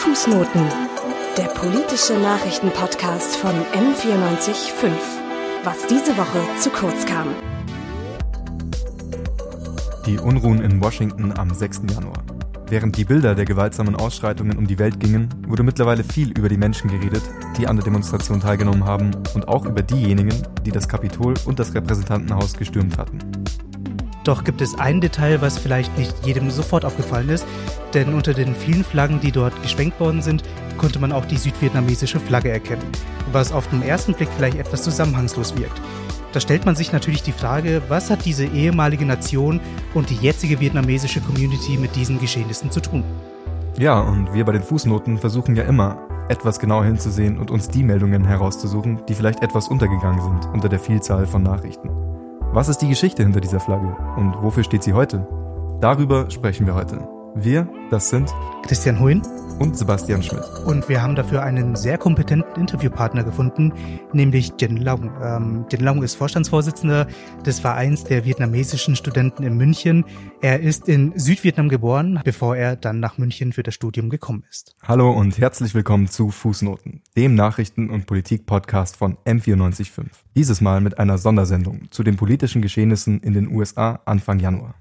Fußnoten, der politische Nachrichtenpodcast von M945. Was diese Woche zu kurz kam. Die Unruhen in Washington am 6. Januar. Während die Bilder der gewaltsamen Ausschreitungen um die Welt gingen, wurde mittlerweile viel über die Menschen geredet, die an der Demonstration teilgenommen haben und auch über diejenigen, die das Kapitol und das Repräsentantenhaus gestürmt hatten. Doch gibt es ein Detail, was vielleicht nicht jedem sofort aufgefallen ist, denn unter den vielen Flaggen, die dort geschwenkt worden sind, konnte man auch die südvietnamesische Flagge erkennen, was auf den ersten Blick vielleicht etwas zusammenhangslos wirkt. Da stellt man sich natürlich die Frage, was hat diese ehemalige Nation und die jetzige vietnamesische Community mit diesen Geschehnissen zu tun? Ja, und wir bei den Fußnoten versuchen ja immer, etwas genauer hinzusehen und uns die Meldungen herauszusuchen, die vielleicht etwas untergegangen sind unter der Vielzahl von Nachrichten. Was ist die Geschichte hinter dieser Flagge und wofür steht sie heute? Darüber sprechen wir heute. Wir, das sind Christian Huyn und Sebastian Schmidt. Und wir haben dafür einen sehr kompetenten Interviewpartner gefunden, nämlich Jen Long. Ähm, Jen Long ist Vorstandsvorsitzender des Vereins der vietnamesischen Studenten in München. Er ist in Südvietnam geboren, bevor er dann nach München für das Studium gekommen ist. Hallo und herzlich willkommen zu Fußnoten, dem Nachrichten- und Politik-Podcast von M945. Dieses Mal mit einer Sondersendung zu den politischen Geschehnissen in den USA Anfang Januar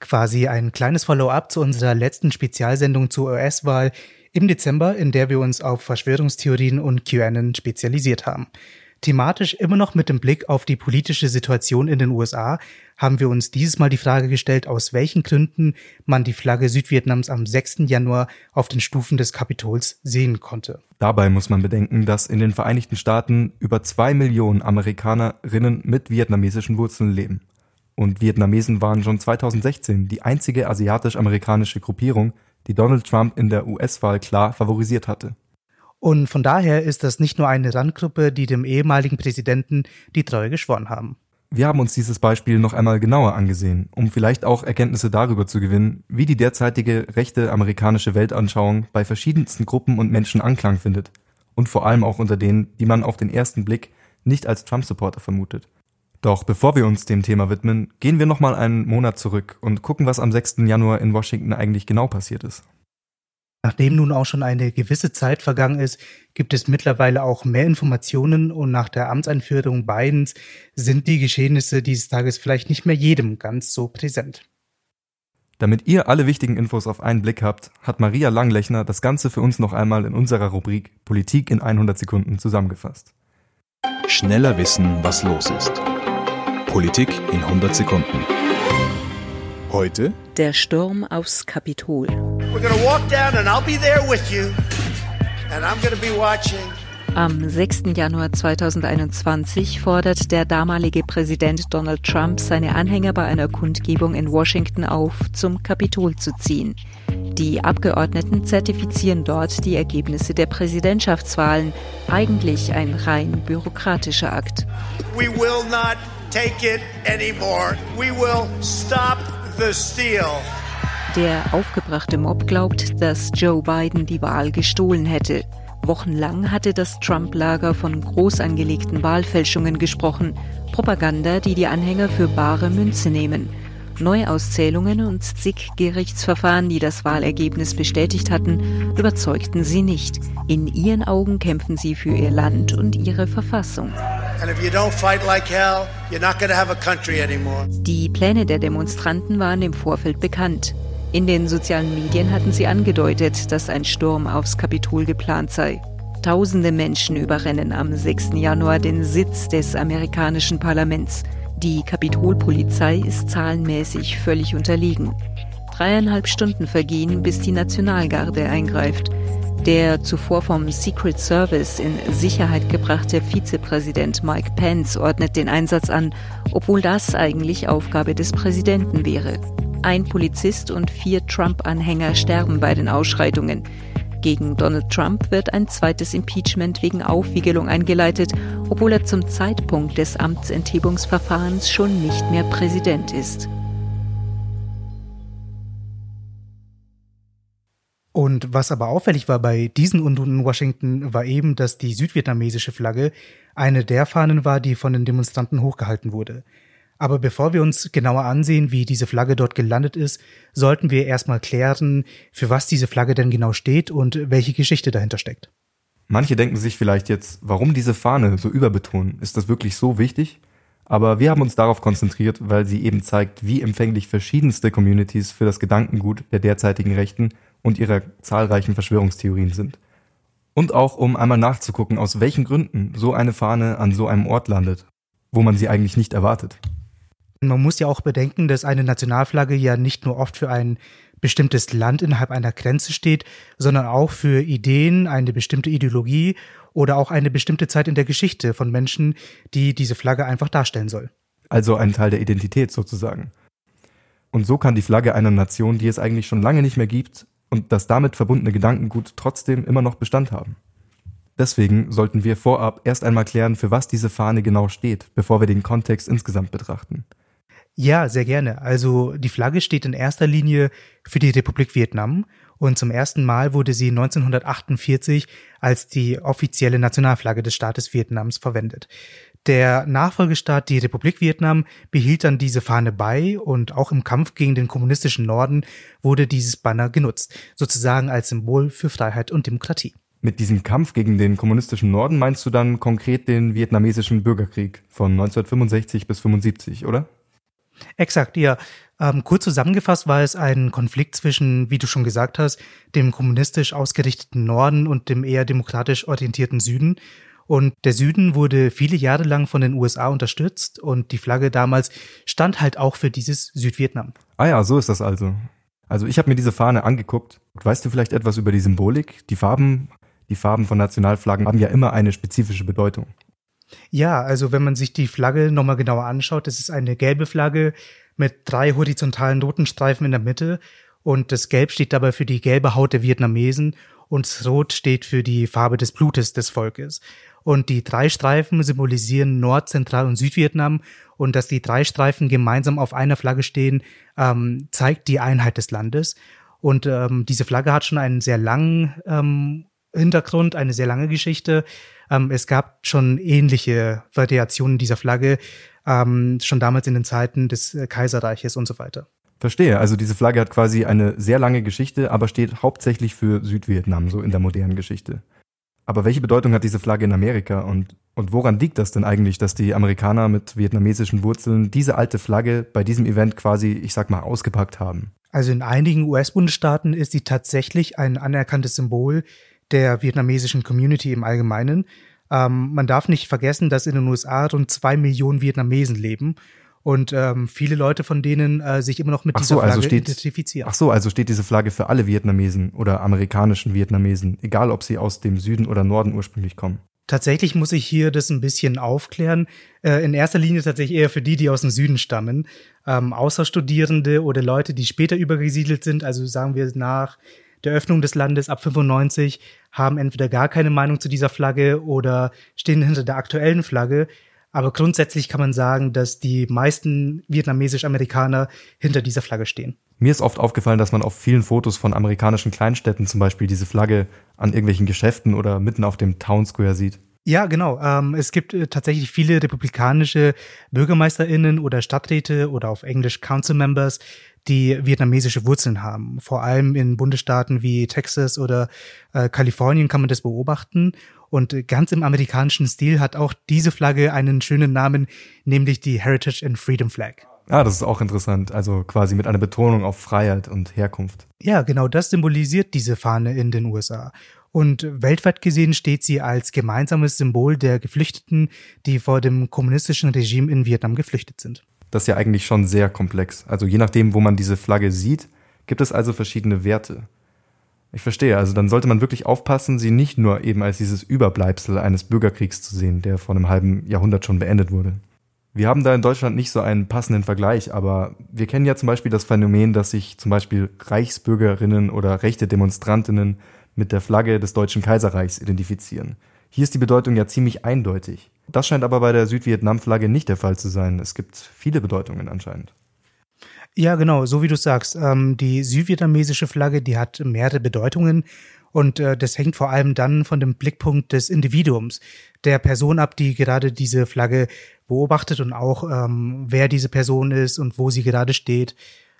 quasi ein kleines Follow-up zu unserer letzten Spezialsendung zur US-Wahl im Dezember, in der wir uns auf Verschwörungstheorien und QAnon spezialisiert haben. Thematisch immer noch mit dem Blick auf die politische Situation in den USA haben wir uns dieses Mal die Frage gestellt, aus welchen Gründen man die Flagge Südvietnams am 6. Januar auf den Stufen des Kapitols sehen konnte. Dabei muss man bedenken, dass in den Vereinigten Staaten über zwei Millionen Amerikanerinnen mit vietnamesischen Wurzeln leben. Und Vietnamesen waren schon 2016 die einzige asiatisch-amerikanische Gruppierung, die Donald Trump in der US-Wahl klar favorisiert hatte. Und von daher ist das nicht nur eine Randgruppe, die dem ehemaligen Präsidenten die Treue geschworen haben. Wir haben uns dieses Beispiel noch einmal genauer angesehen, um vielleicht auch Erkenntnisse darüber zu gewinnen, wie die derzeitige rechte amerikanische Weltanschauung bei verschiedensten Gruppen und Menschen Anklang findet und vor allem auch unter denen, die man auf den ersten Blick nicht als Trump-Supporter vermutet. Doch bevor wir uns dem Thema widmen, gehen wir nochmal einen Monat zurück und gucken, was am 6. Januar in Washington eigentlich genau passiert ist. Nachdem nun auch schon eine gewisse Zeit vergangen ist, gibt es mittlerweile auch mehr Informationen und nach der Amtseinführung Bidens sind die Geschehnisse dieses Tages vielleicht nicht mehr jedem ganz so präsent. Damit ihr alle wichtigen Infos auf einen Blick habt, hat Maria Langlechner das Ganze für uns noch einmal in unserer Rubrik Politik in 100 Sekunden zusammengefasst. Schneller wissen, was los ist. Politik in 100 Sekunden. Heute der Sturm aufs Kapitol. Am 6. Januar 2021 fordert der damalige Präsident Donald Trump seine Anhänger bei einer Kundgebung in Washington auf, zum Kapitol zu ziehen. Die Abgeordneten zertifizieren dort die Ergebnisse der Präsidentschaftswahlen, eigentlich ein rein bürokratischer Akt. We will not take it anymore. We will stop the steal. Der aufgebrachte Mob glaubt, dass Joe Biden die Wahl gestohlen hätte. Wochenlang hatte das Trump-Lager von groß angelegten Wahlfälschungen gesprochen, Propaganda, die die Anhänger für bare Münze nehmen. Neuauszählungen und zig Gerichtsverfahren, die das Wahlergebnis bestätigt hatten, überzeugten sie nicht. In ihren Augen kämpfen sie für ihr Land und ihre Verfassung. Die Pläne der Demonstranten waren im Vorfeld bekannt. In den sozialen Medien hatten sie angedeutet, dass ein Sturm aufs Kapitol geplant sei. Tausende Menschen überrennen am 6. Januar den Sitz des amerikanischen Parlaments. Die Kapitolpolizei ist zahlenmäßig völlig unterlegen. Dreieinhalb Stunden vergehen, bis die Nationalgarde eingreift. Der zuvor vom Secret Service in Sicherheit gebrachte Vizepräsident Mike Pence ordnet den Einsatz an, obwohl das eigentlich Aufgabe des Präsidenten wäre. Ein Polizist und vier Trump-Anhänger sterben bei den Ausschreitungen. Gegen Donald Trump wird ein zweites Impeachment wegen Aufwiegelung eingeleitet, obwohl er zum Zeitpunkt des Amtsenthebungsverfahrens schon nicht mehr Präsident ist. Und was aber auffällig war bei diesen Unruhen in Washington, war eben, dass die südvietnamesische Flagge eine der Fahnen war, die von den Demonstranten hochgehalten wurde. Aber bevor wir uns genauer ansehen, wie diese Flagge dort gelandet ist, sollten wir erstmal klären, für was diese Flagge denn genau steht und welche Geschichte dahinter steckt. Manche denken sich vielleicht jetzt, warum diese Fahne so überbetonen? Ist das wirklich so wichtig? Aber wir haben uns darauf konzentriert, weil sie eben zeigt, wie empfänglich verschiedenste Communities für das Gedankengut der derzeitigen Rechten und ihrer zahlreichen Verschwörungstheorien sind. Und auch um einmal nachzugucken, aus welchen Gründen so eine Fahne an so einem Ort landet, wo man sie eigentlich nicht erwartet. Man muss ja auch bedenken, dass eine Nationalflagge ja nicht nur oft für ein bestimmtes Land innerhalb einer Grenze steht, sondern auch für Ideen, eine bestimmte Ideologie oder auch eine bestimmte Zeit in der Geschichte von Menschen, die diese Flagge einfach darstellen soll. Also ein Teil der Identität sozusagen. Und so kann die Flagge einer Nation, die es eigentlich schon lange nicht mehr gibt und das damit verbundene Gedankengut trotzdem immer noch Bestand haben. Deswegen sollten wir vorab erst einmal klären, für was diese Fahne genau steht, bevor wir den Kontext insgesamt betrachten. Ja, sehr gerne. Also die Flagge steht in erster Linie für die Republik Vietnam und zum ersten Mal wurde sie 1948 als die offizielle Nationalflagge des Staates Vietnams verwendet. Der Nachfolgestaat, die Republik Vietnam, behielt dann diese Fahne bei und auch im Kampf gegen den kommunistischen Norden wurde dieses Banner genutzt, sozusagen als Symbol für Freiheit und Demokratie. Mit diesem Kampf gegen den kommunistischen Norden meinst du dann konkret den vietnamesischen Bürgerkrieg von 1965 bis 75, oder? Exakt, ja. Ähm, kurz zusammengefasst war es ein Konflikt zwischen, wie du schon gesagt hast, dem kommunistisch ausgerichteten Norden und dem eher demokratisch orientierten Süden. Und der Süden wurde viele Jahre lang von den USA unterstützt und die Flagge damals stand halt auch für dieses Südvietnam. Ah ja, so ist das also. Also ich habe mir diese Fahne angeguckt. Weißt du vielleicht etwas über die Symbolik? Die Farben, die Farben von Nationalflaggen haben ja immer eine spezifische Bedeutung. Ja, also wenn man sich die Flagge nochmal genauer anschaut, das ist eine gelbe Flagge mit drei horizontalen Notenstreifen in der Mitte und das Gelb steht dabei für die gelbe Haut der Vietnamesen und das Rot steht für die Farbe des Blutes des Volkes. Und die drei Streifen symbolisieren Nord-, Zentral- und Südvietnam und dass die drei Streifen gemeinsam auf einer Flagge stehen, ähm, zeigt die Einheit des Landes. Und ähm, diese Flagge hat schon einen sehr langen ähm, Hintergrund, eine sehr lange Geschichte. Ähm, es gab schon ähnliche Variationen dieser Flagge, ähm, schon damals in den Zeiten des äh, Kaiserreiches und so weiter. Verstehe. Also diese Flagge hat quasi eine sehr lange Geschichte, aber steht hauptsächlich für Südvietnam, so in der modernen Geschichte. Aber welche Bedeutung hat diese Flagge in Amerika und, und woran liegt das denn eigentlich, dass die Amerikaner mit vietnamesischen Wurzeln diese alte Flagge bei diesem Event quasi, ich sag mal, ausgepackt haben? Also in einigen US-Bundesstaaten ist sie tatsächlich ein anerkanntes Symbol der vietnamesischen Community im Allgemeinen. Ähm, man darf nicht vergessen, dass in den USA rund zwei Millionen Vietnamesen leben und ähm, viele Leute von denen äh, sich immer noch mit ach dieser so, Flagge also steht, identifizieren. Ach so, also steht diese Flagge für alle Vietnamesen oder amerikanischen Vietnamesen, egal ob sie aus dem Süden oder Norden ursprünglich kommen. Tatsächlich muss ich hier das ein bisschen aufklären. Äh, in erster Linie tatsächlich eher für die, die aus dem Süden stammen. Ähm, Außerstudierende oder Leute, die später übergesiedelt sind, also sagen wir nach der Öffnung des Landes ab 95 haben entweder gar keine Meinung zu dieser Flagge oder stehen hinter der aktuellen Flagge. Aber grundsätzlich kann man sagen, dass die meisten vietnamesisch-Amerikaner hinter dieser Flagge stehen. Mir ist oft aufgefallen, dass man auf vielen Fotos von amerikanischen Kleinstädten zum Beispiel diese Flagge an irgendwelchen Geschäften oder mitten auf dem Town Square sieht. Ja, genau. Ähm, es gibt äh, tatsächlich viele republikanische BürgermeisterInnen oder Stadträte oder auf Englisch Council Members, die vietnamesische Wurzeln haben. Vor allem in Bundesstaaten wie Texas oder äh, Kalifornien kann man das beobachten. Und ganz im amerikanischen Stil hat auch diese Flagge einen schönen Namen, nämlich die Heritage and Freedom Flag. Ah, das ist auch interessant. Also quasi mit einer Betonung auf Freiheit und Herkunft. Ja, genau das symbolisiert diese Fahne in den USA. Und weltweit gesehen steht sie als gemeinsames Symbol der Geflüchteten, die vor dem kommunistischen Regime in Vietnam geflüchtet sind das ist ja eigentlich schon sehr komplex. Also je nachdem, wo man diese Flagge sieht, gibt es also verschiedene Werte. Ich verstehe, also dann sollte man wirklich aufpassen, sie nicht nur eben als dieses Überbleibsel eines Bürgerkriegs zu sehen, der vor einem halben Jahrhundert schon beendet wurde. Wir haben da in Deutschland nicht so einen passenden Vergleich, aber wir kennen ja zum Beispiel das Phänomen, dass sich zum Beispiel Reichsbürgerinnen oder rechte Demonstrantinnen mit der Flagge des Deutschen Kaiserreichs identifizieren. Hier ist die Bedeutung ja ziemlich eindeutig. Das scheint aber bei der Südvietnam-Flagge nicht der Fall zu sein. Es gibt viele Bedeutungen anscheinend. Ja, genau, so wie du sagst. Ähm, die südvietnamesische Flagge, die hat mehrere Bedeutungen. Und äh, das hängt vor allem dann von dem Blickpunkt des Individuums, der Person ab, die gerade diese Flagge beobachtet und auch ähm, wer diese Person ist und wo sie gerade steht.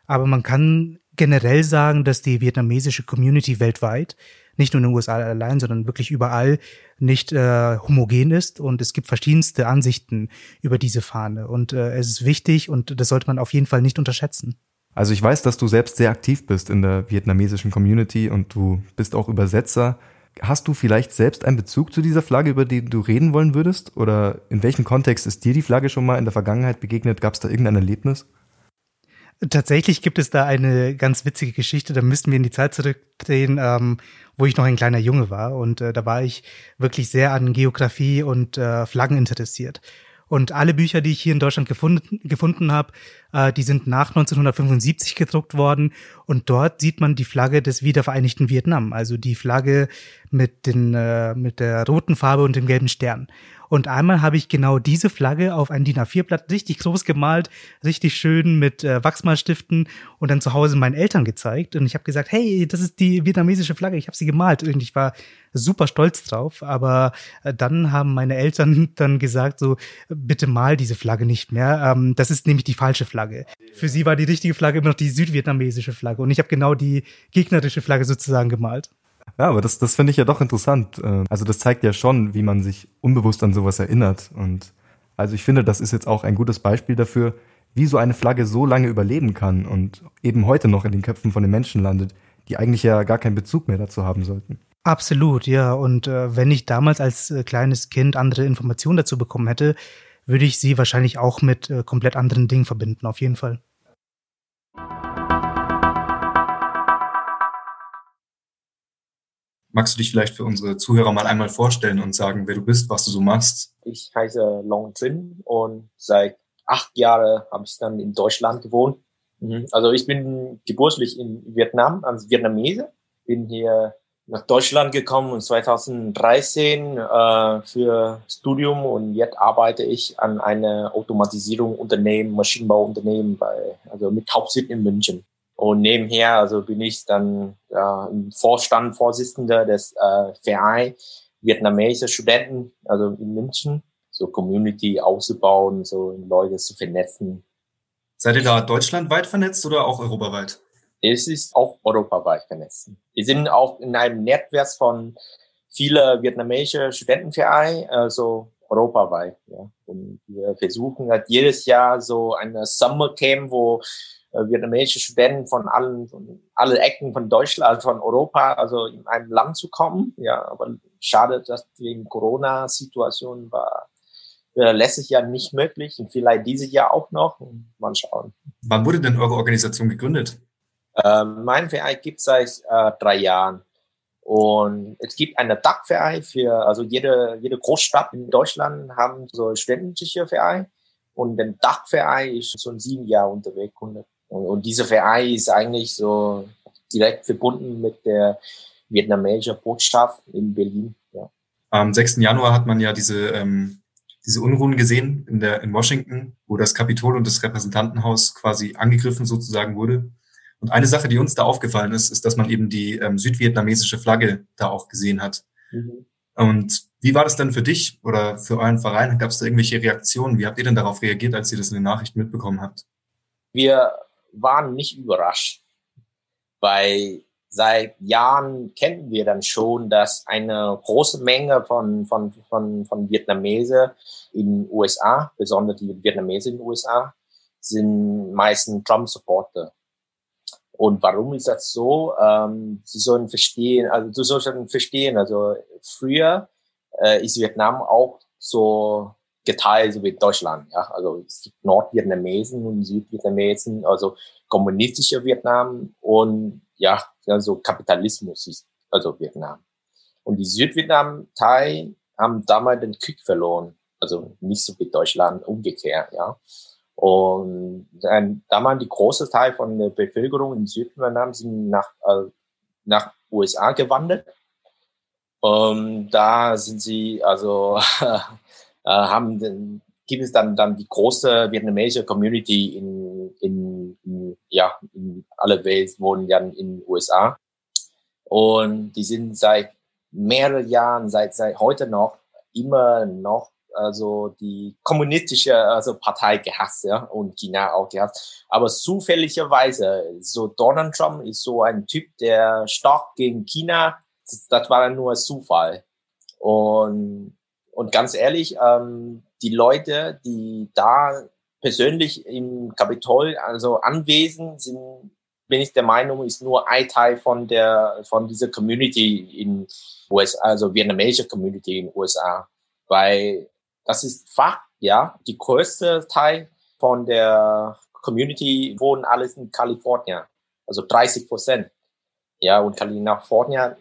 Aber man kann generell sagen, dass die vietnamesische Community weltweit, nicht nur in den USA allein, sondern wirklich überall nicht äh, homogen ist und es gibt verschiedenste Ansichten über diese Fahne und äh, es ist wichtig und das sollte man auf jeden Fall nicht unterschätzen. Also ich weiß, dass du selbst sehr aktiv bist in der vietnamesischen Community und du bist auch Übersetzer. Hast du vielleicht selbst einen Bezug zu dieser Flagge, über die du reden wollen würdest? Oder in welchem Kontext ist dir die Flagge schon mal in der Vergangenheit begegnet? Gab es da irgendein Erlebnis? Tatsächlich gibt es da eine ganz witzige Geschichte, da müssten wir in die Zeit zurückdrehen, ähm, wo ich noch ein kleiner Junge war. Und äh, da war ich wirklich sehr an Geografie und äh, Flaggen interessiert. Und alle Bücher, die ich hier in Deutschland gefunden, gefunden habe, äh, die sind nach 1975 gedruckt worden. Und dort sieht man die Flagge des wiedervereinigten Vietnam, also die Flagge mit, den, äh, mit der roten Farbe und dem gelben Stern. Und einmal habe ich genau diese Flagge auf ein DIN A4-Blatt richtig groß gemalt, richtig schön mit äh, Wachsmalstiften und dann zu Hause meinen Eltern gezeigt. Und ich habe gesagt, hey, das ist die vietnamesische Flagge, ich habe sie gemalt. Und ich war super stolz drauf. Aber äh, dann haben meine Eltern dann gesagt, so, bitte mal diese Flagge nicht mehr. Ähm, das ist nämlich die falsche Flagge. Für sie war die richtige Flagge immer noch die südvietnamesische Flagge. Und ich habe genau die gegnerische Flagge sozusagen gemalt. Ja, aber das, das finde ich ja doch interessant. Äh, also das zeigt ja schon, wie man sich unbewusst an sowas erinnert. Und also ich finde, das ist jetzt auch ein gutes Beispiel dafür, wie so eine Flagge so lange überleben kann und eben heute noch in den Köpfen von den Menschen landet, die eigentlich ja gar keinen Bezug mehr dazu haben sollten. Absolut, ja. Und äh, wenn ich damals als äh, kleines Kind andere Informationen dazu bekommen hätte, würde ich sie wahrscheinlich auch mit äh, komplett anderen Dingen verbinden, auf jeden Fall. Magst du dich vielleicht für unsere Zuhörer mal einmal vorstellen und sagen, wer du bist, was du so machst? Ich heiße Long Trin und seit acht Jahren habe ich dann in Deutschland gewohnt. Mhm. Also ich bin geburtlich in Vietnam, als Vietnamese. Bin hier nach Deutschland gekommen und 2013 äh, für Studium und jetzt arbeite ich an einer Automatisierung Unternehmen, Maschinenbauunternehmen bei, also mit Hauptsitz in München. Und nebenher, also bin ich dann im Vorstand, Vorsitzender des äh, Verein vietnamesischer Studenten, also in München, so Community auszubauen, so Leute zu vernetzen. Seid ihr da deutschlandweit vernetzt oder auch europaweit? Es ist auch europaweit vernetzt. Wir sind auch in einem Netzwerk von vielen vietnamesischen Studentenvereinen, also europaweit. Ja. Und wir versuchen halt jedes Jahr so eine Summer Camp, wo äh, vietnamesische Studenten von allen, von alle Ecken von Deutschland, also von Europa, also in einem Land zu kommen. Ja, aber schade, dass wegen Corona-Situation war äh, letztes Jahr nicht möglich und vielleicht dieses Jahr auch noch. Mal schauen. Wann wurde denn eure Organisation gegründet? Äh, mein Verein gibt es seit äh, drei Jahren. Und es gibt eine Dachverein für, also jede, jede Großstadt in Deutschland haben so studentische Verein. Und der Dachverein ist schon sieben Jahre unterwegs. Und und, und dieser Verein ist eigentlich so direkt verbunden mit der vietnamesischen Botschaft in Berlin. Ja. Am 6. Januar hat man ja diese, ähm, diese Unruhen gesehen in, der, in Washington, wo das Kapitol und das Repräsentantenhaus quasi angegriffen sozusagen wurde. Und eine Sache, die uns da aufgefallen ist, ist, dass man eben die ähm, südvietnamesische Flagge da auch gesehen hat. Mhm. Und wie war das denn für dich oder für euren Verein? Gab es da irgendwelche Reaktionen? Wie habt ihr denn darauf reagiert, als ihr das in den Nachrichten mitbekommen habt? Wir waren nicht überrascht, weil seit Jahren kennen wir dann schon, dass eine große Menge von, von, von, von Vietnamesen in den USA, besonders die Vietnamesen in den USA, sind meistens Trump-Supporter. Und warum ist das so? Ähm, sie sollen verstehen, also du sollst verstehen, also früher äh, ist Vietnam auch so geteilt, so wie Deutschland. Ja? Also es gibt Nordvietnamesen und Südvietnamesen, also kommunistische Vietnam und ja, also Kapitalismus ist also Vietnam. Und die Südvietnam-Teil haben damals den Krieg verloren. Also nicht so wie Deutschland, umgekehrt, ja. Und dann, damals die große Teil von der Bevölkerung in Südvietnam sind nach, äh, nach USA gewandert. Und da sind sie also haben den, gibt es dann dann die große vietnamesische Community in, in, in ja in alle Welt wohnen dann in den USA Und die sind seit mehreren Jahren, seit, seit heute noch, immer noch also die kommunistische also Partei gehasst, ja, und China auch gehasst. Aber zufälligerweise, so Donald Trump ist so ein Typ, der stark gegen China, das, das war dann nur Zufall. Und, und ganz ehrlich, ähm, die Leute, die da persönlich im Kapitol also anwesend sind, bin ich der Meinung, ist nur ein Teil von der von dieser Community in USA, also vietnamesische Community in USA, weil das ist Fakt, ja. Die größte Teil von der Community wohnen alles in Kalifornien, also 30 Prozent. Ja, und Kalifornien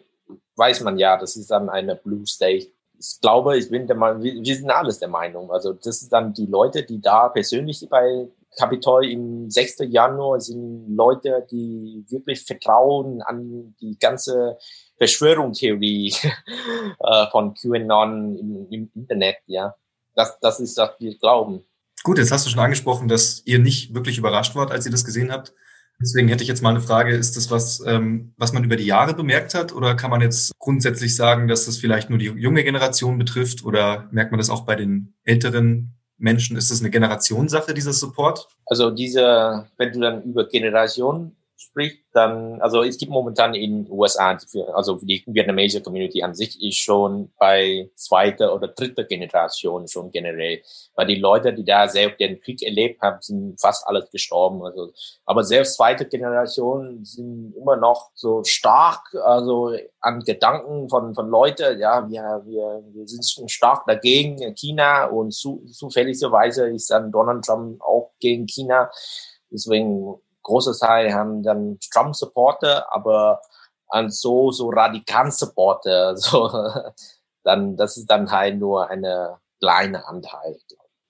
weiß man ja, das ist dann eine Blue State. Ich glaube, ich bin der Meinung, wir, sind alles der Meinung. Also das sind dann die Leute, die da persönlich bei Kapitol im 6. Januar sind Leute, die wirklich vertrauen an die ganze Verschwörungstheorie äh, von QAnon im, im Internet, ja das, das ist, was wir glauben. Gut, jetzt hast du schon angesprochen, dass ihr nicht wirklich überrascht wart, als ihr das gesehen habt. Deswegen hätte ich jetzt mal eine Frage, ist das was, ähm, was man über die Jahre bemerkt hat oder kann man jetzt grundsätzlich sagen, dass das vielleicht nur die junge Generation betrifft oder merkt man das auch bei den älteren Menschen? Ist das eine Generationssache, dieser Support? Also diese, wenn du dann über Generationen spricht, dann, also es gibt momentan in USA, also die vietnamesische Community an sich ist schon bei zweiter oder dritter Generation schon generell, weil die Leute, die da selbst den Krieg erlebt haben, sind fast alles gestorben. Also, aber selbst zweite Generation sind immer noch so stark, also an Gedanken von von Leute, ja, wir wir wir sind schon stark dagegen China und zu, zufälligerweise ist dann Donald Trump auch gegen China. Deswegen große Teil haben dann Trump-Supporter, aber an so, so radikalen Supporter, so, dann, das ist dann halt nur eine kleine Anteil.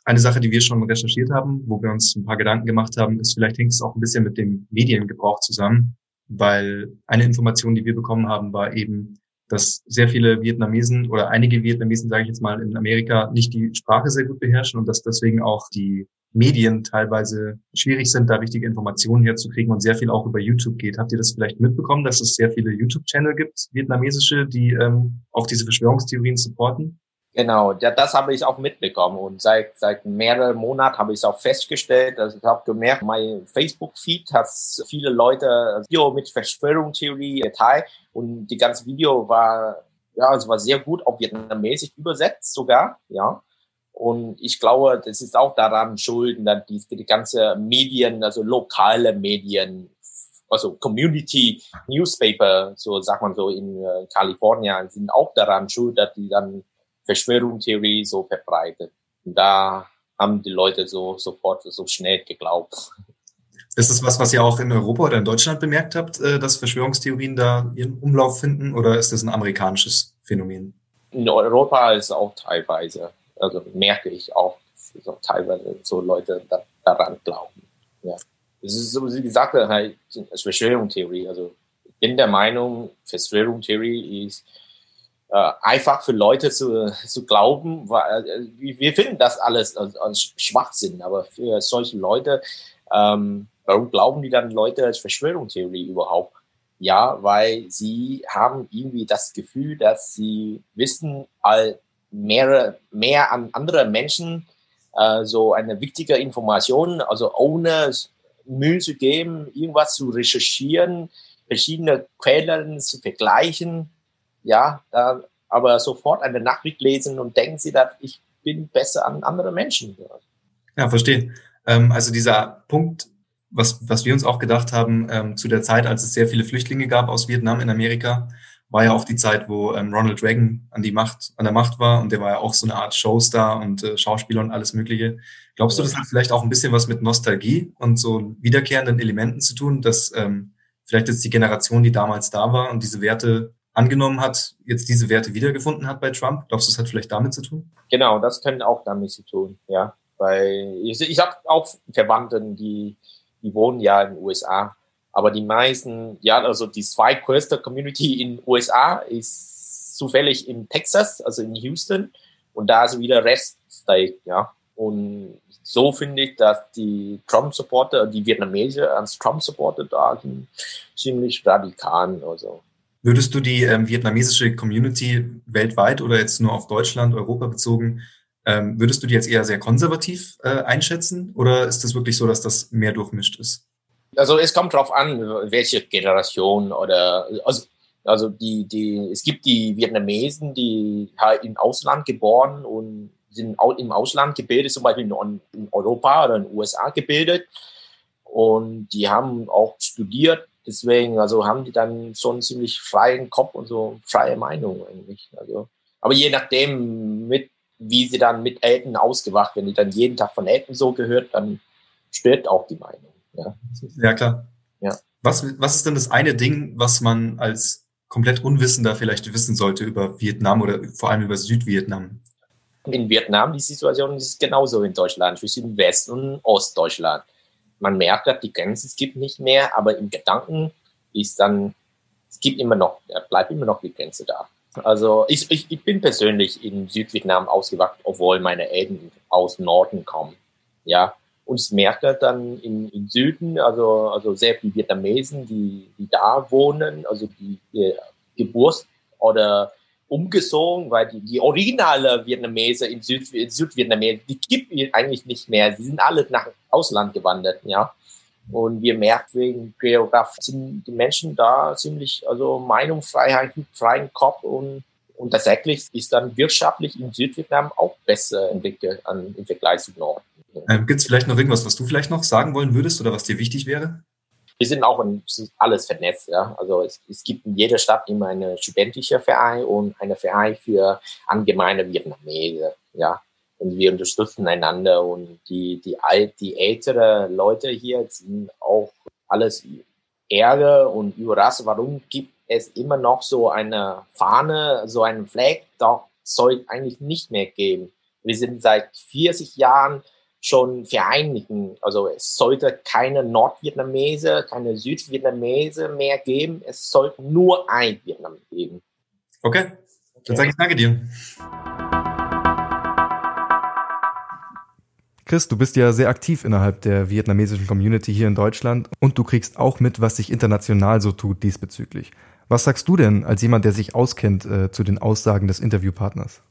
Eine Sache, die wir schon recherchiert haben, wo wir uns ein paar Gedanken gemacht haben, ist, vielleicht hängt es auch ein bisschen mit dem Mediengebrauch zusammen, weil eine Information, die wir bekommen haben, war eben, dass sehr viele Vietnamesen oder einige Vietnamesen, sage ich jetzt mal, in Amerika nicht die Sprache sehr gut beherrschen und dass deswegen auch die Medien teilweise schwierig sind, da richtige Informationen herzukriegen und sehr viel auch über YouTube geht. Habt ihr das vielleicht mitbekommen, dass es sehr viele YouTube-Channel gibt, vietnamesische, die ähm, auch diese Verschwörungstheorien supporten? Genau, ja, das habe ich auch mitbekommen und seit seit mehreren Monaten habe ich es auch festgestellt. Also ich habe gemerkt, mein Facebook-Feed hat viele Leute Video mit Verschwörungstheorie geteilt und die ganze Video war ja, es war sehr gut auf Vietnamesisch übersetzt sogar, ja. Und ich glaube, das ist auch daran schuld, dass die, die ganze Medien, also lokale Medien, also Community Newspaper, so sagt man so in äh, Kalifornien, sind auch daran schuld, dass die dann Verschwörungstheorie so verbreitet. Und da haben die Leute so sofort so schnell geglaubt. Ist das was, was ihr auch in Europa oder in Deutschland bemerkt habt, äh, dass Verschwörungstheorien da ihren Umlauf finden, oder ist das ein amerikanisches Phänomen? In Europa ist es auch teilweise also merke ich auch, dass auch teilweise so Leute da, daran glauben. Ja. Es ist so, wie gesagt, halt Verschwörungstheorie. Also ich bin der Meinung, Verschwörungstheorie ist äh, einfach für Leute zu, zu glauben, weil äh, wir finden das alles als, als Schwachsinn, aber für solche Leute, ähm, warum glauben die dann Leute als Verschwörungstheorie überhaupt? Ja, weil sie haben irgendwie das Gefühl, dass sie wissen, all mehr, mehr an andere Menschen äh, so eine wichtige Information, also ohne Mühe zu geben, irgendwas zu recherchieren, verschiedene Quellen zu vergleichen, ja, äh, aber sofort eine Nachricht lesen und denken sie, dass ich bin besser an andere Menschen. Ja, verstehe. Ähm, also dieser Punkt, was, was wir uns auch gedacht haben, ähm, zu der Zeit, als es sehr viele Flüchtlinge gab aus Vietnam in Amerika, war ja auch die Zeit, wo ähm, Ronald Reagan an die Macht, an der Macht war und der war ja auch so eine Art Showstar und äh, Schauspieler und alles Mögliche. Glaubst du, das hat vielleicht auch ein bisschen was mit Nostalgie und so wiederkehrenden Elementen zu tun, dass ähm, vielleicht jetzt die Generation, die damals da war und diese Werte angenommen hat, jetzt diese Werte wiedergefunden hat bei Trump? Glaubst du, das hat vielleicht damit zu tun? Genau, das könnte auch damit zu tun, ja. Weil ich, ich habe auch Verwandten, die, die wohnen ja in den USA aber die meisten, ja, also die zweitgrößte Community in den USA ist zufällig in Texas, also in Houston. Und da ist wieder Rest State, ja. Und so finde ich, dass die Trump-Supporter, die Vietnamesen als Trump-Supporter da sind ziemlich radikal. Also Würdest du die ähm, vietnamesische Community weltweit oder jetzt nur auf Deutschland, Europa bezogen, ähm, würdest du die jetzt eher sehr konservativ äh, einschätzen oder ist das wirklich so, dass das mehr durchmischt ist? Also es kommt darauf an, welche Generation oder also, also die, die, es gibt die Vietnamesen, die halt im Ausland geboren und sind im Ausland gebildet, zum Beispiel in Europa oder in den USA gebildet. Und die haben auch studiert deswegen, also haben die dann so einen ziemlich freien Kopf und so freie Meinung eigentlich. Also, aber je nachdem, mit, wie sie dann mit Eltern ausgewacht, wenn die dann jeden Tag von Eltern so gehört, dann stört auch die Meinung. Ja, ja klar. Ja. Was, was ist denn das eine Ding, was man als komplett Unwissender vielleicht wissen sollte über Vietnam oder vor allem über Südvietnam? In Vietnam, die Situation ist genauso in Deutschland, zwischen West- und Ostdeutschland man merkt, dass die Grenze es gibt nicht mehr, aber im Gedanken ist dann, es gibt immer noch, bleibt immer noch die Grenze da. Also ich, ich, ich bin persönlich in Südvietnam ausgewachsen, obwohl meine Eltern aus Norden kommen. Ja, und ich merke dann im, im Süden, also, also sehr viele Vietnamesen, die, die da wohnen, also die, die Geburt oder umgezogen, weil die, die originale Vietnamese in, Süd, in die gibt es eigentlich nicht mehr. Sie sind alle nach Ausland gewandert, ja. Und wir merken wegen Geografie sind die Menschen da ziemlich, also Meinungsfreiheit, freien Kopf und, und tatsächlich ist dann wirtschaftlich in Südvietnam auch besser entwickelt an, im Vergleich zu Norden. Ähm, Gibt es vielleicht noch irgendwas, was du vielleicht noch sagen wollen würdest oder was dir wichtig wäre? Wir sind auch in, alles vernetzt. Ja? Also es, es, gibt in jeder Stadt immer eine studentische Verein und eine Verein für allgemeine Vietnamese. Ja? Und wir unterstützen einander und die, die, alt, die ältere Leute hier sind auch alles Ärger und überrascht, warum gibt es immer noch so eine Fahne, so einen Flag, doch soll eigentlich nicht mehr geben. Wir sind seit 40 Jahren schon vereinigen. Also es sollte keine Nordvietnamese, keine Südvietnamese mehr geben. Es sollte nur ein Vietnam geben. Okay, dann sage ich danke dir. Chris, du bist ja sehr aktiv innerhalb der vietnamesischen Community hier in Deutschland und du kriegst auch mit, was sich international so tut diesbezüglich. Was sagst du denn als jemand, der sich auskennt, äh, zu den Aussagen des Interviewpartners?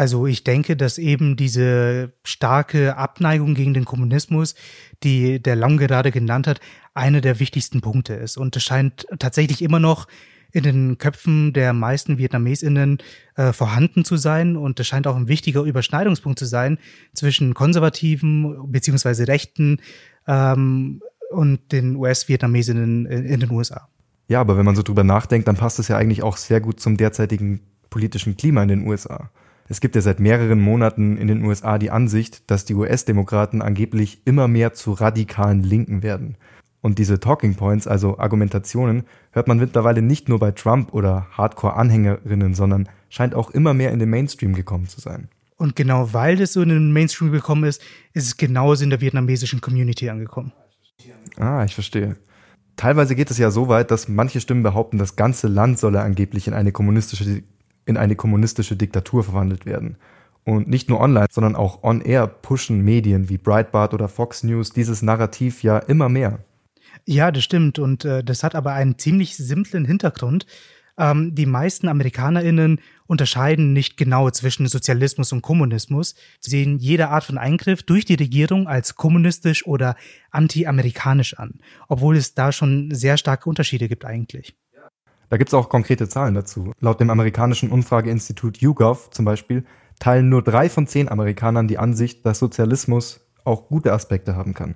Also ich denke, dass eben diese starke Abneigung gegen den Kommunismus, die der Long gerade genannt hat, einer der wichtigsten Punkte ist. Und es scheint tatsächlich immer noch in den Köpfen der meisten VietnamesInnen äh, vorhanden zu sein. Und es scheint auch ein wichtiger Überschneidungspunkt zu sein zwischen konservativen beziehungsweise Rechten ähm, und den US-Vietnamesinnen in, in den USA. Ja, aber wenn man so drüber nachdenkt, dann passt es ja eigentlich auch sehr gut zum derzeitigen politischen Klima in den USA. Es gibt ja seit mehreren Monaten in den USA die Ansicht, dass die US-Demokraten angeblich immer mehr zu radikalen Linken werden. Und diese Talking Points, also Argumentationen, hört man mittlerweile nicht nur bei Trump oder Hardcore-Anhängerinnen, sondern scheint auch immer mehr in den Mainstream gekommen zu sein. Und genau weil das so in den Mainstream gekommen ist, ist es genauso in der vietnamesischen Community angekommen. Ah, ich verstehe. Teilweise geht es ja so weit, dass manche Stimmen behaupten, das ganze Land solle angeblich in eine kommunistische in eine kommunistische Diktatur verwandelt werden. Und nicht nur online, sondern auch on-air pushen Medien wie Breitbart oder Fox News dieses Narrativ ja immer mehr. Ja, das stimmt. Und äh, das hat aber einen ziemlich simplen Hintergrund. Ähm, die meisten AmerikanerInnen unterscheiden nicht genau zwischen Sozialismus und Kommunismus. Sie sehen jede Art von Eingriff durch die Regierung als kommunistisch oder anti-amerikanisch an, obwohl es da schon sehr starke Unterschiede gibt eigentlich. Da gibt es auch konkrete Zahlen dazu. Laut dem amerikanischen Umfrageinstitut YouGov zum Beispiel teilen nur drei von zehn Amerikanern die Ansicht, dass Sozialismus auch gute Aspekte haben kann.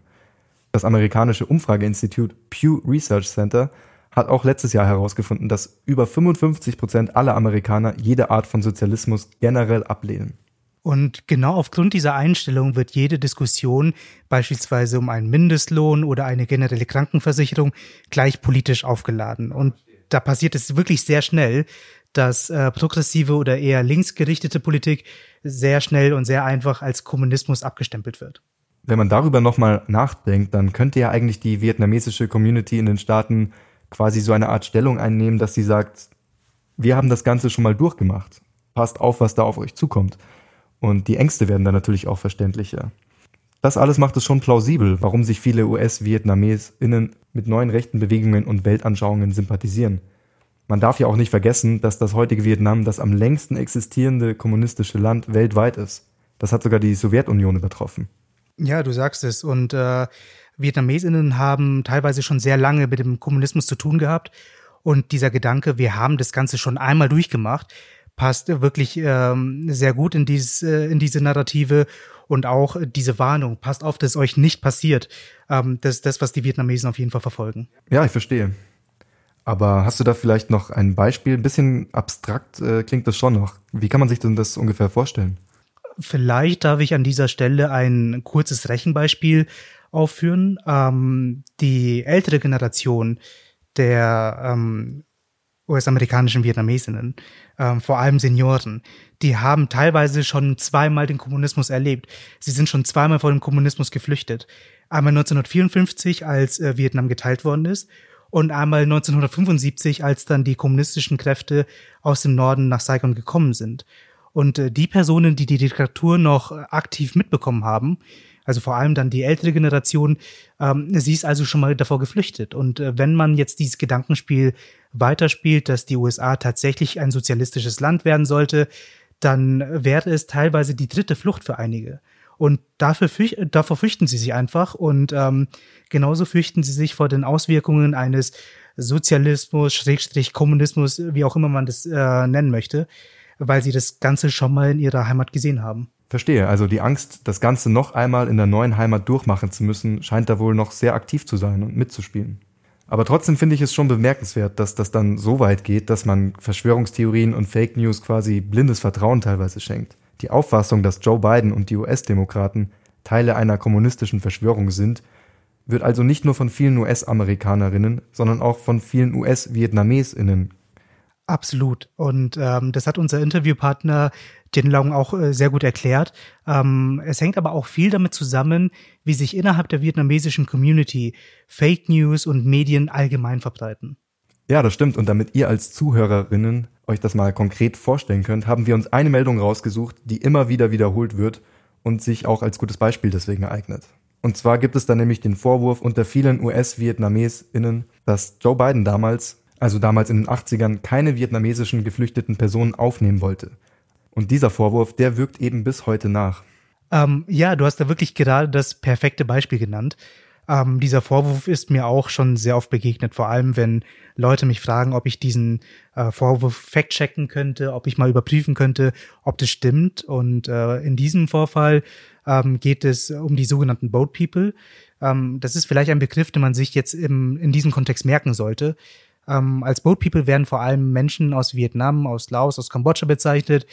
Das amerikanische Umfrageinstitut Pew Research Center hat auch letztes Jahr herausgefunden, dass über 55 Prozent aller Amerikaner jede Art von Sozialismus generell ablehnen. Und genau aufgrund dieser Einstellung wird jede Diskussion, beispielsweise um einen Mindestlohn oder eine generelle Krankenversicherung, gleich politisch aufgeladen. Und da passiert es wirklich sehr schnell, dass äh, progressive oder eher linksgerichtete Politik sehr schnell und sehr einfach als Kommunismus abgestempelt wird. Wenn man darüber nochmal nachdenkt, dann könnte ja eigentlich die vietnamesische Community in den Staaten quasi so eine Art Stellung einnehmen, dass sie sagt, wir haben das Ganze schon mal durchgemacht. Passt auf, was da auf euch zukommt. Und die Ängste werden dann natürlich auch verständlicher. Das alles macht es schon plausibel, warum sich viele US-VietnamesInnen mit neuen rechten Bewegungen und Weltanschauungen sympathisieren. Man darf ja auch nicht vergessen, dass das heutige Vietnam das am längsten existierende kommunistische Land weltweit ist. Das hat sogar die Sowjetunion übertroffen. Ja, du sagst es. Und äh, Vietnamesinnen haben teilweise schon sehr lange mit dem Kommunismus zu tun gehabt. Und dieser Gedanke, wir haben das Ganze schon einmal durchgemacht, passt wirklich ähm, sehr gut in, dieses, äh, in diese Narrative und auch diese Warnung, passt auf, dass es euch nicht passiert. Ähm, das ist das, was die Vietnamesen auf jeden Fall verfolgen. Ja, ich verstehe. Aber hast du da vielleicht noch ein Beispiel? Ein bisschen abstrakt äh, klingt das schon noch. Wie kann man sich denn das ungefähr vorstellen? Vielleicht darf ich an dieser Stelle ein kurzes Rechenbeispiel aufführen. Ähm, die ältere Generation der ähm, US-amerikanischen Vietnamesinnen, ähm, vor allem Senioren, die haben teilweise schon zweimal den Kommunismus erlebt. Sie sind schon zweimal vor dem Kommunismus geflüchtet. Einmal 1954, als äh, Vietnam geteilt worden ist und einmal 1975, als dann die kommunistischen Kräfte aus dem Norden nach Saigon gekommen sind. Und äh, die Personen, die die Diktatur noch aktiv mitbekommen haben, also vor allem dann die ältere Generation, ähm, sie ist also schon mal davor geflüchtet. Und äh, wenn man jetzt dieses Gedankenspiel weiterspielt, dass die USA tatsächlich ein sozialistisches Land werden sollte, dann wäre es teilweise die dritte Flucht für einige. Und dafür fürch davor fürchten sie sich einfach und ähm, genauso fürchten sie sich vor den Auswirkungen eines Sozialismus, Schrägstrich Kommunismus, wie auch immer man das äh, nennen möchte, weil sie das Ganze schon mal in ihrer Heimat gesehen haben. Verstehe, also die Angst, das Ganze noch einmal in der neuen Heimat durchmachen zu müssen, scheint da wohl noch sehr aktiv zu sein und mitzuspielen. Aber trotzdem finde ich es schon bemerkenswert, dass das dann so weit geht, dass man Verschwörungstheorien und Fake News quasi blindes Vertrauen teilweise schenkt. Die Auffassung, dass Joe Biden und die US-Demokraten Teile einer kommunistischen Verschwörung sind, wird also nicht nur von vielen US-Amerikanerinnen, sondern auch von vielen US-Vietnamesinnen. Absolut. Und ähm, das hat unser Interviewpartner Jin Long auch äh, sehr gut erklärt. Ähm, es hängt aber auch viel damit zusammen, wie sich innerhalb der vietnamesischen Community Fake News und Medien allgemein verbreiten. Ja, das stimmt. Und damit ihr als Zuhörerinnen euch das mal konkret vorstellen könnt, haben wir uns eine Meldung rausgesucht, die immer wieder wiederholt wird und sich auch als gutes Beispiel deswegen ereignet. Und zwar gibt es da nämlich den Vorwurf unter vielen US-VietnamesInnen, dass Joe Biden damals, also damals in den 80ern, keine vietnamesischen geflüchteten Personen aufnehmen wollte. Und dieser Vorwurf, der wirkt eben bis heute nach. Ähm, ja, du hast da wirklich gerade das perfekte Beispiel genannt. Ähm, dieser Vorwurf ist mir auch schon sehr oft begegnet, vor allem wenn Leute mich fragen, ob ich diesen äh, Vorwurf fact-checken könnte, ob ich mal überprüfen könnte, ob das stimmt. Und äh, in diesem Vorfall ähm, geht es um die sogenannten Boat People. Ähm, das ist vielleicht ein Begriff, den man sich jetzt im, in diesem Kontext merken sollte. Ähm, als Boat People werden vor allem Menschen aus Vietnam, aus Laos, aus Kambodscha bezeichnet,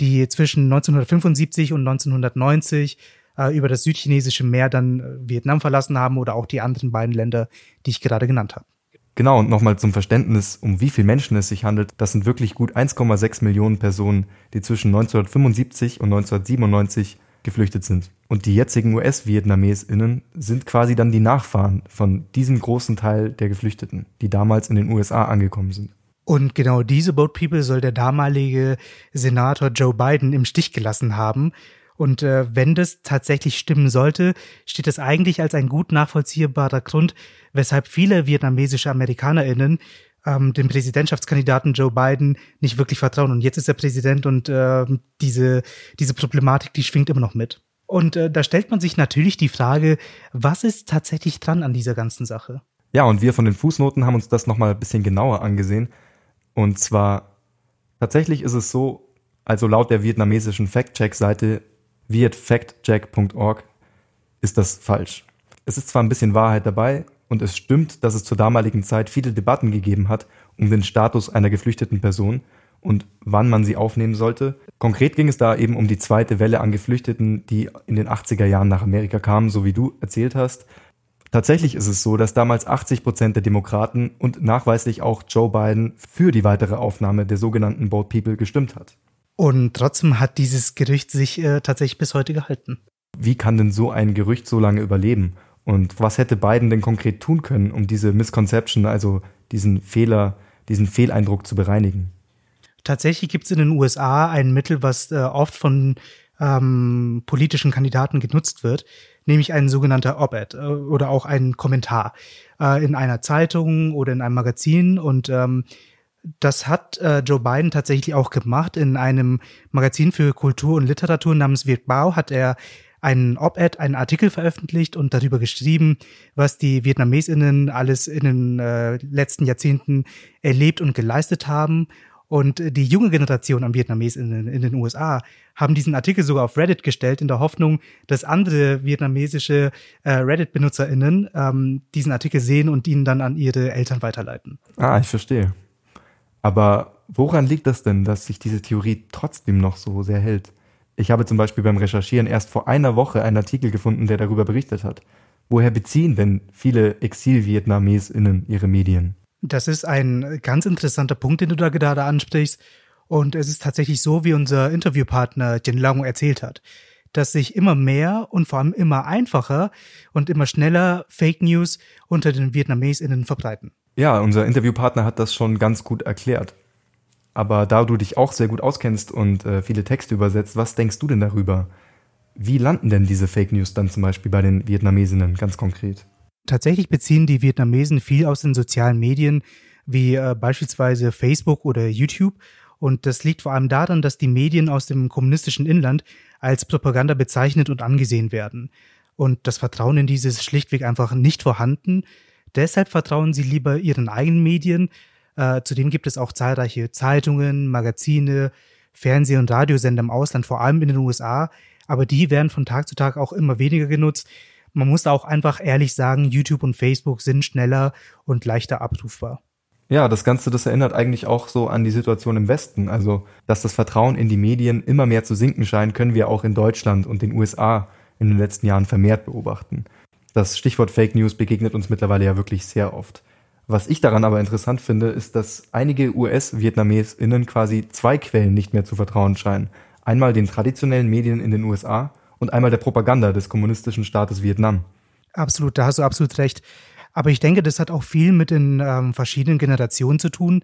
die zwischen 1975 und 1990 äh, über das südchinesische Meer dann äh, Vietnam verlassen haben oder auch die anderen beiden Länder, die ich gerade genannt habe. Genau, und nochmal zum Verständnis, um wie viele Menschen es sich handelt. Das sind wirklich gut 1,6 Millionen Personen, die zwischen 1975 und 1997 geflüchtet sind. Und die jetzigen US-VietnamesInnen sind quasi dann die Nachfahren von diesem großen Teil der Geflüchteten, die damals in den USA angekommen sind. Und genau diese Boat People soll der damalige Senator Joe Biden im Stich gelassen haben, und äh, wenn das tatsächlich stimmen sollte, steht das eigentlich als ein gut nachvollziehbarer Grund, weshalb viele vietnamesische AmerikanerInnen ähm, dem Präsidentschaftskandidaten Joe Biden nicht wirklich vertrauen. Und jetzt ist er Präsident und äh, diese, diese Problematik, die schwingt immer noch mit. Und äh, da stellt man sich natürlich die Frage, was ist tatsächlich dran an dieser ganzen Sache? Ja, und wir von den Fußnoten haben uns das nochmal ein bisschen genauer angesehen. Und zwar, tatsächlich ist es so, also laut der vietnamesischen Fact-Check-Seite vietfactcheck.org ist das falsch. Es ist zwar ein bisschen Wahrheit dabei und es stimmt, dass es zur damaligen Zeit viele Debatten gegeben hat um den Status einer geflüchteten Person und wann man sie aufnehmen sollte. Konkret ging es da eben um die zweite Welle an Geflüchteten, die in den 80er Jahren nach Amerika kamen, so wie du erzählt hast. Tatsächlich ist es so, dass damals 80 Prozent der Demokraten und nachweislich auch Joe Biden für die weitere Aufnahme der sogenannten Boat People gestimmt hat. Und trotzdem hat dieses Gerücht sich äh, tatsächlich bis heute gehalten. Wie kann denn so ein Gerücht so lange überleben? Und was hätte Biden denn konkret tun können, um diese Misconception, also diesen Fehler, diesen Fehleindruck zu bereinigen? Tatsächlich gibt es in den USA ein Mittel, was äh, oft von ähm, politischen Kandidaten genutzt wird, nämlich ein sogenannter Op-Ed äh, oder auch ein Kommentar äh, in einer Zeitung oder in einem Magazin. Und ähm, Das hat äh, Joe Biden tatsächlich auch gemacht. In einem Magazin für Kultur und Literatur namens Vietbao hat er einen Op-Ed, einen Artikel veröffentlicht und darüber geschrieben, was die VietnamesInnen alles in den äh, letzten Jahrzehnten erlebt und geleistet haben. Und die junge Generation an VietnamesInnen in den USA haben diesen Artikel sogar auf Reddit gestellt, in der Hoffnung, dass andere vietnamesische äh, Reddit-BenutzerInnen ähm, diesen Artikel sehen und ihn dann an ihre Eltern weiterleiten. Ah, ich verstehe. Aber woran liegt das denn, dass sich diese Theorie trotzdem noch so sehr hält? Ich habe zum Beispiel beim Recherchieren erst vor einer Woche einen Artikel gefunden, der darüber berichtet hat. Woher beziehen denn viele Exil-VietnamesInnen ihre Medien? Das ist ein ganz interessanter Punkt, den du da gerade ansprichst. Und es ist tatsächlich so, wie unser Interviewpartner Jin Long erzählt hat, dass sich immer mehr und vor allem immer einfacher und immer schneller Fake News unter den VietnamesInnen verbreiten. Ja, unser Interviewpartner hat das schon ganz gut erklärt. Aber da du dich auch sehr gut auskennst und äh, viele Texte übersetzt, was denkst du denn darüber? Wie landen denn diese Fake News dann zum Beispiel bei den Vietnamesinnen ganz konkret? Tatsächlich beziehen die Vietnamesen viel aus den sozialen Medien, wie äh, beispielsweise Facebook oder YouTube. Und das liegt vor allem daran, dass die Medien aus dem kommunistischen Inland als Propaganda bezeichnet und angesehen werden. Und das Vertrauen in dieses schlichtweg einfach nicht vorhanden. Deshalb vertrauen sie lieber ihren eigenen Medien, äh, zudem gibt es auch zahlreiche Zeitungen, Magazine, Fernseh- und Radiosender im Ausland, vor allem in den USA. Aber die werden von Tag zu Tag auch immer weniger genutzt. Man muss auch einfach ehrlich sagen, YouTube und Facebook sind schneller und leichter abrufbar. Ja, das Ganze, das erinnert eigentlich auch so an die Situation im Westen. Also, dass das Vertrauen in die Medien immer mehr zu sinken scheint, können wir auch in Deutschland und den USA in den letzten Jahren vermehrt beobachten. Das Stichwort Fake News begegnet uns mittlerweile ja wirklich sehr oft. Was ich daran aber interessant finde, ist, dass einige US-VietnamesInnen quasi zwei Quellen nicht mehr zu vertrauen scheinen. Einmal den traditionellen Medien in den USA und einmal der Propaganda des kommunistischen Staates Vietnam. Absolut, da hast du absolut recht. Aber ich denke, das hat auch viel mit den ähm, verschiedenen Generationen zu tun.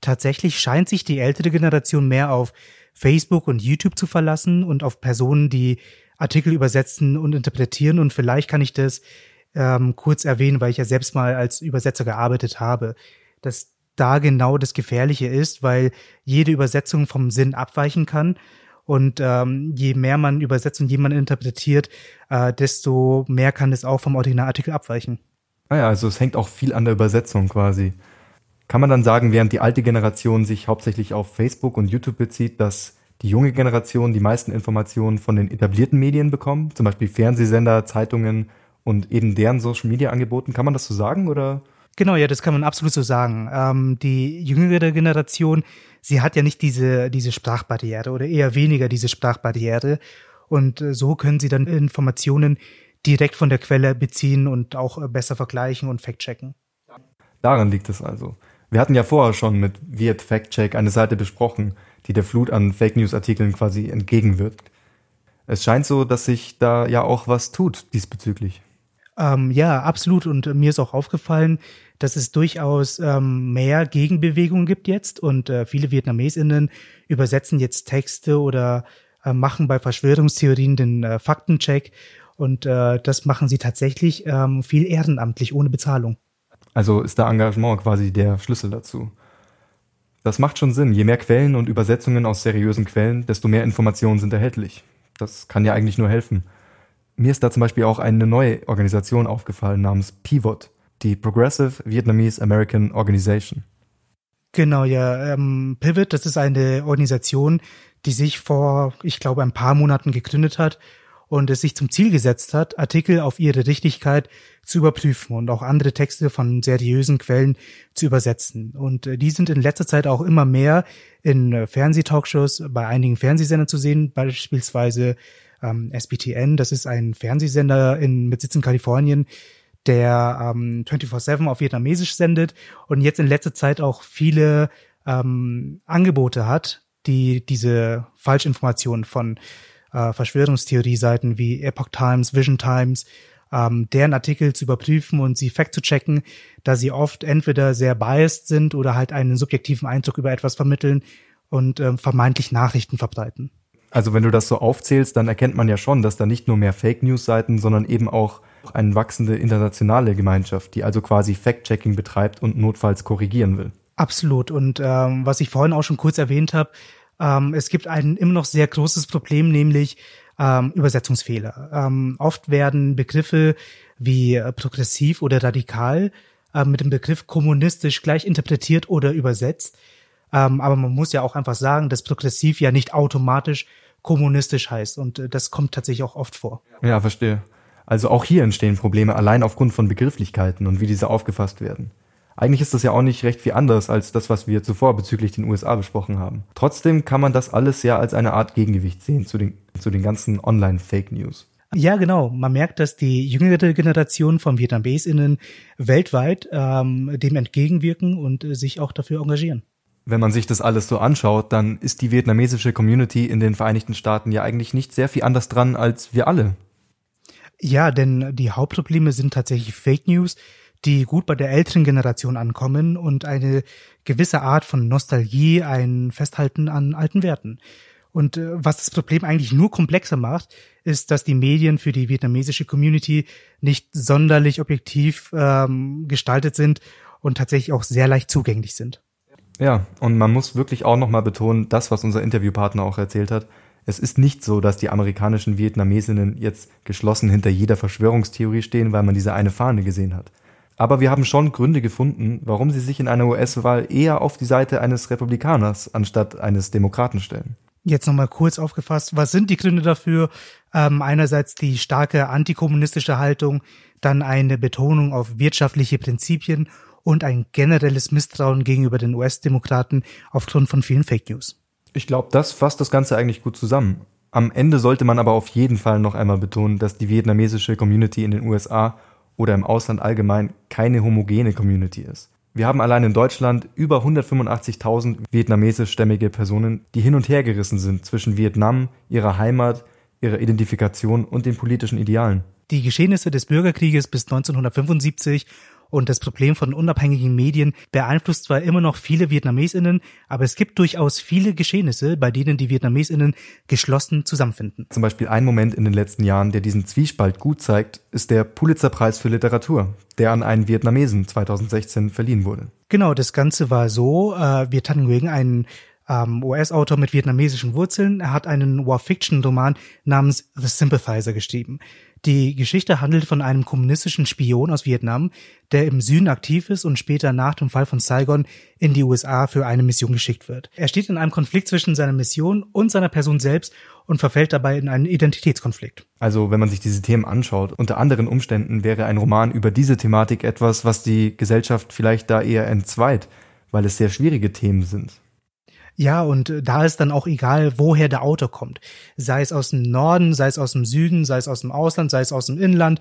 Tatsächlich scheint sich die ältere Generation mehr auf Facebook und YouTube zu verlassen und auf Personen, die Artikel übersetzen und interpretieren. Und vielleicht kann ich das ähm, kurz erwähnen, weil ich ja selbst mal als Übersetzer gearbeitet habe, dass da genau das Gefährliche ist, weil jede Übersetzung vom Sinn abweichen kann. Und ähm, je mehr man übersetzt und je man interpretiert, äh, desto mehr kann es auch vom Originalartikel abweichen. Ah ja, also es hängt auch viel an der Übersetzung quasi. Kann man dann sagen, während die alte Generation sich hauptsächlich auf Facebook und YouTube bezieht, dass die junge Generation die meisten Informationen von den etablierten Medien bekommt, zum Beispiel Fernsehsender, Zeitungen und eben deren Social Media Angeboten. Kann man das so sagen oder? Genau, ja, das kann man absolut so sagen. Ähm, die jüngere Generation, sie hat ja nicht diese, diese Sprachbarriere oder eher weniger diese Sprachbarriere. Und äh, so können sie dann Informationen direkt von der Quelle beziehen und auch äh, besser vergleichen und fact-checken. Daran liegt es also. Wir hatten ja vorher schon mit Viet Fact Check eine Seite besprochen, die der Flut an Fake News Artikeln quasi entgegenwirkt. Es scheint so, dass sich da ja auch was tut diesbezüglich. Ähm, ja, absolut. Und äh, mir ist auch aufgefallen, dass es durchaus ähm, mehr Gegenbewegungen gibt jetzt und äh, viele VietnamesInnen übersetzen jetzt Texte oder äh, machen bei Verschwörungstheorien den äh, Faktencheck und äh, das machen sie tatsächlich ähm, viel ehrenamtlich, ohne Bezahlung. Also ist da Engagement quasi der Schlüssel dazu. Das macht schon Sinn. Je mehr Quellen und Übersetzungen aus seriösen Quellen, desto mehr Informationen sind erhältlich. Das kann ja eigentlich nur helfen. Mir ist da zum Beispiel auch eine neue Organisation aufgefallen namens Pivot, die Progressive Vietnamese American Organization. Genau, ja. Ähm, Pivot, das ist eine Organisation, die sich vor, ich glaube, ein paar Monaten gegründet hat und es sich zum Ziel gesetzt hat, Artikel auf ihre Richtigkeit zu überprüfen und auch andere Texte von seriösen Quellen zu übersetzen. Und äh, die sind in letzter Zeit auch immer mehr in äh, Fernsehtalkshows bei einigen Fernsehsendern zu sehen, beispielsweise ähm, SBTN, das ist ein Fernsehsender in, mit Sitz in Kalifornien, der ähm, 24-7 auf Vietnamesisch sendet und jetzt in letzter Zeit auch viele ähm, Angebote hat, die diese Falschinformationen von äh, Verschwörungstheorie-Seiten wie Epoch Times, Vision Times, ähm, deren Artikel zu überprüfen und sie fact zu checken, da sie oft entweder sehr biased sind oder halt einen subjektiven Eindruck über etwas vermitteln und ähm, vermeintlich Nachrichten verbreiten. Also wenn du das so aufzählst, dann erkennt man ja schon, dass da nicht nur mehr Fake News Seiten, sondern eben auch eine wachsende internationale Gemeinschaft, die also quasi Fact-Checking betreibt und notfalls korrigieren will. Absolut. Und ähm, was ich vorhin auch schon kurz erwähnt habe, ähm, es gibt ein immer noch sehr großes Problem, nämlich ähm, Übersetzungsfehler. Ähm, oft werden Begriffe wie äh, progressiv oder radikal äh, mit dem Begriff kommunistisch gleich interpretiert oder übersetzt. Ähm, aber man muss ja auch einfach sagen, dass progressiv ja nicht automatisch kommunistisch heißt. Und äh, das kommt tatsächlich auch oft vor. Ja, verstehe. Also auch hier entstehen Probleme allein aufgrund von Begrifflichkeiten und wie diese aufgefasst werden. Eigentlich ist das ja auch nicht recht viel anders als das, was wir zuvor bezüglich den USA besprochen haben. Trotzdem kann man das alles ja als eine Art Gegengewicht sehen zu den, zu den ganzen Online-Fake News. Ja, genau. Man merkt, dass die jüngere Generation von VietnamesInnen weltweit ähm, dem entgegenwirken und äh, sich auch dafür engagieren. Wenn man sich das alles so anschaut, dann ist die vietnamesische Community in den Vereinigten Staaten ja eigentlich nicht sehr viel anders dran als wir alle. Ja, denn die Hauptprobleme sind tatsächlich Fake News, die gut bei der älteren Generation ankommen und eine gewisse Art von Nostalgie, ein Festhalten an alten Werten. Und äh, was das Problem eigentlich nur komplexer macht, ist, dass die Medien für die vietnamesische Community nicht sonderlich objektiv ähm, gestaltet sind und tatsächlich auch sehr leicht zugänglich sind. Ja, und man muss wirklich auch nochmal betonen, das, was unser Interviewpartner auch erzählt hat, es ist nicht so, dass die amerikanischen Vietnamesinnen jetzt geschlossen hinter jeder Verschwörungstheorie stehen, weil man diese eine Fahne gesehen hat. Aber wir haben schon Gründe gefunden, warum sie sich in einer US-Wahl eher auf die Seite eines Republikaners anstatt eines Demokraten stellen. Jetzt nochmal kurz aufgefasst, was sind die Gründe dafür? Ähm, einerseits die starke antikommunistische Haltung, dann eine Betonung auf wirtschaftliche Prinzipien und ein generelles Misstrauen gegenüber den US-Demokraten aufgrund von vielen Fake News. Ich glaube, das fasst das Ganze eigentlich gut zusammen. Am Ende sollte man aber auf jeden Fall noch einmal betonen, dass die vietnamesische Community in den USA oder im Ausland allgemein keine homogene Community ist. Wir haben allein in Deutschland über 185.000 vietnamesischstämmige Personen, die hin und her gerissen sind zwischen Vietnam, ihrer Heimat, ihrer Identifikation und den politischen Idealen. Die Geschehnisse des Bürgerkrieges bis 1975 und das Problem von unabhängigen Medien beeinflusst zwar immer noch viele Vietnamesinnen, aber es gibt durchaus viele Geschehnisse, bei denen die Vietnamesinnen geschlossen zusammenfinden. Zum Beispiel ein Moment in den letzten Jahren, der diesen Zwiespalt gut zeigt, ist der Pulitzerpreis für Literatur, der an einen Vietnamesen 2016 verliehen wurde. Genau, das Ganze war so, äh, Viet Thanh Nguyen, ein ähm, US-Autor mit vietnamesischen Wurzeln, er hat einen War-Fiction-Roman namens The Sympathizer geschrieben. Die Geschichte handelt von einem kommunistischen Spion aus Vietnam, der im Süden aktiv ist und später nach dem Fall von Saigon in die USA für eine Mission geschickt wird. Er steht in einem Konflikt zwischen seiner Mission und seiner Person selbst und verfällt dabei in einen Identitätskonflikt. Also wenn man sich diese Themen anschaut, unter anderen Umständen wäre ein Roman über diese Thematik etwas, was die Gesellschaft vielleicht da eher entzweit, weil es sehr schwierige Themen sind. Ja, und äh, da ist dann auch egal, woher der Autor kommt. Sei es aus dem Norden, sei es aus dem Süden, sei es aus dem Ausland, sei es aus dem Inland.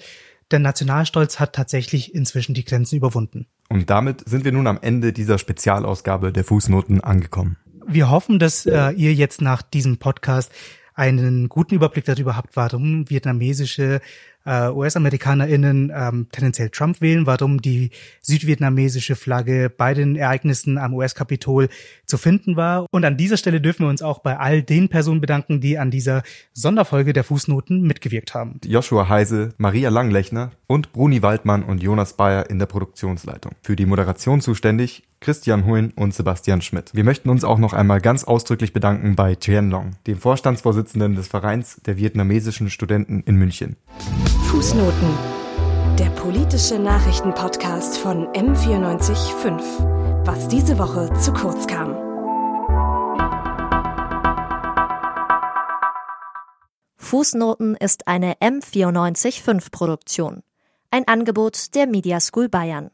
Der Nationalstolz hat tatsächlich inzwischen die Grenzen überwunden. Und damit sind wir nun am Ende dieser Spezialausgabe der Fußnoten angekommen. Wir hoffen, dass äh, ihr jetzt nach diesem Podcast einen guten Überblick darüber habt, warum vietnamesische äh, US-AmerikanerInnen ähm, tendenziell Trump wählen, warum die südvietnamesische Flagge bei den Ereignissen am US-Kapitol zu finden war. Und an dieser Stelle dürfen wir uns auch bei all den Personen bedanken, die an dieser Sonderfolge der Fußnoten mitgewirkt haben. Joshua Heise, Maria Langlechner und Bruni Waldmann und Jonas Bayer in der Produktionsleitung. Für die Moderation zuständig Christian Huyn und Sebastian Schmidt. Wir möchten uns auch noch einmal ganz ausdrücklich bedanken bei Chien Long, dem Vorstandsvorsitzenden des Vereins der vietnamesischen Studenten in München. Fußnoten. Der politische Nachrichtenpodcast von M945. Was diese Woche zu kurz kam. Fußnoten ist eine M945 Produktion. Ein Angebot der Media School Bayern.